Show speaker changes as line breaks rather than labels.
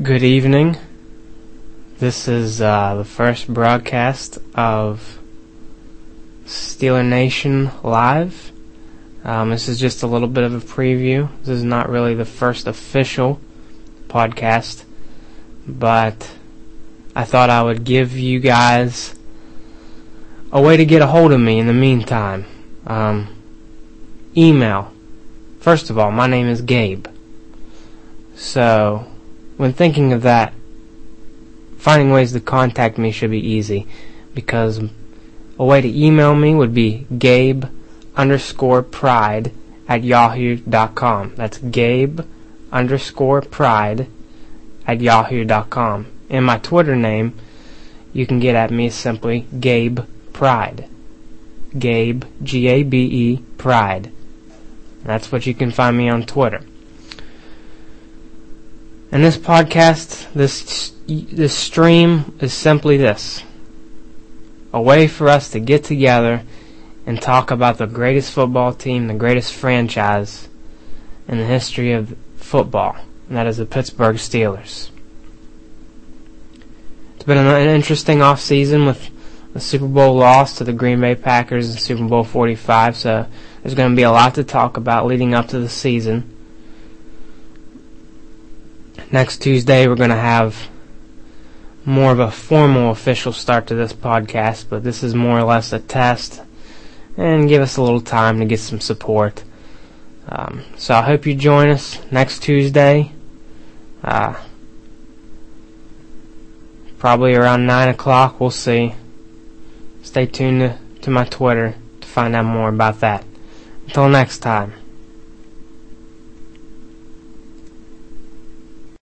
Good evening. This is uh, the first broadcast of Steeler Nation Live. Um, this is just a little bit of a preview. This is not really the first official podcast, but I thought I would give you guys a way to get a hold of me in the meantime. Um, email. First of all, my name is Gabe. So, when thinking of that, finding ways to contact me should be easy because a way to email me would be gabe underscore pride at yahoo.com. That's gabe underscore pride at yahoo.com. And my Twitter name you can get at me simply Gabe Pride. Gabe, G A B E, Pride. That's what you can find me on Twitter. And this podcast, this this stream is simply this: a way for us to get together and talk about the greatest football team, the greatest franchise in the history of football, and that is the Pittsburgh Steelers. It's been an interesting off season with the Super Bowl loss to the Green Bay Packers in Super Bowl 45, so there's going to be a lot to talk about leading up to the season. Next Tuesday, we're going to have more of a formal official start to this podcast, but this is more or less a test and give us a little time to get some support. Um, so I hope you join us next Tuesday. Uh, probably around 9 o'clock, we'll see. Stay tuned to, to my Twitter to find out more about that. Until next time.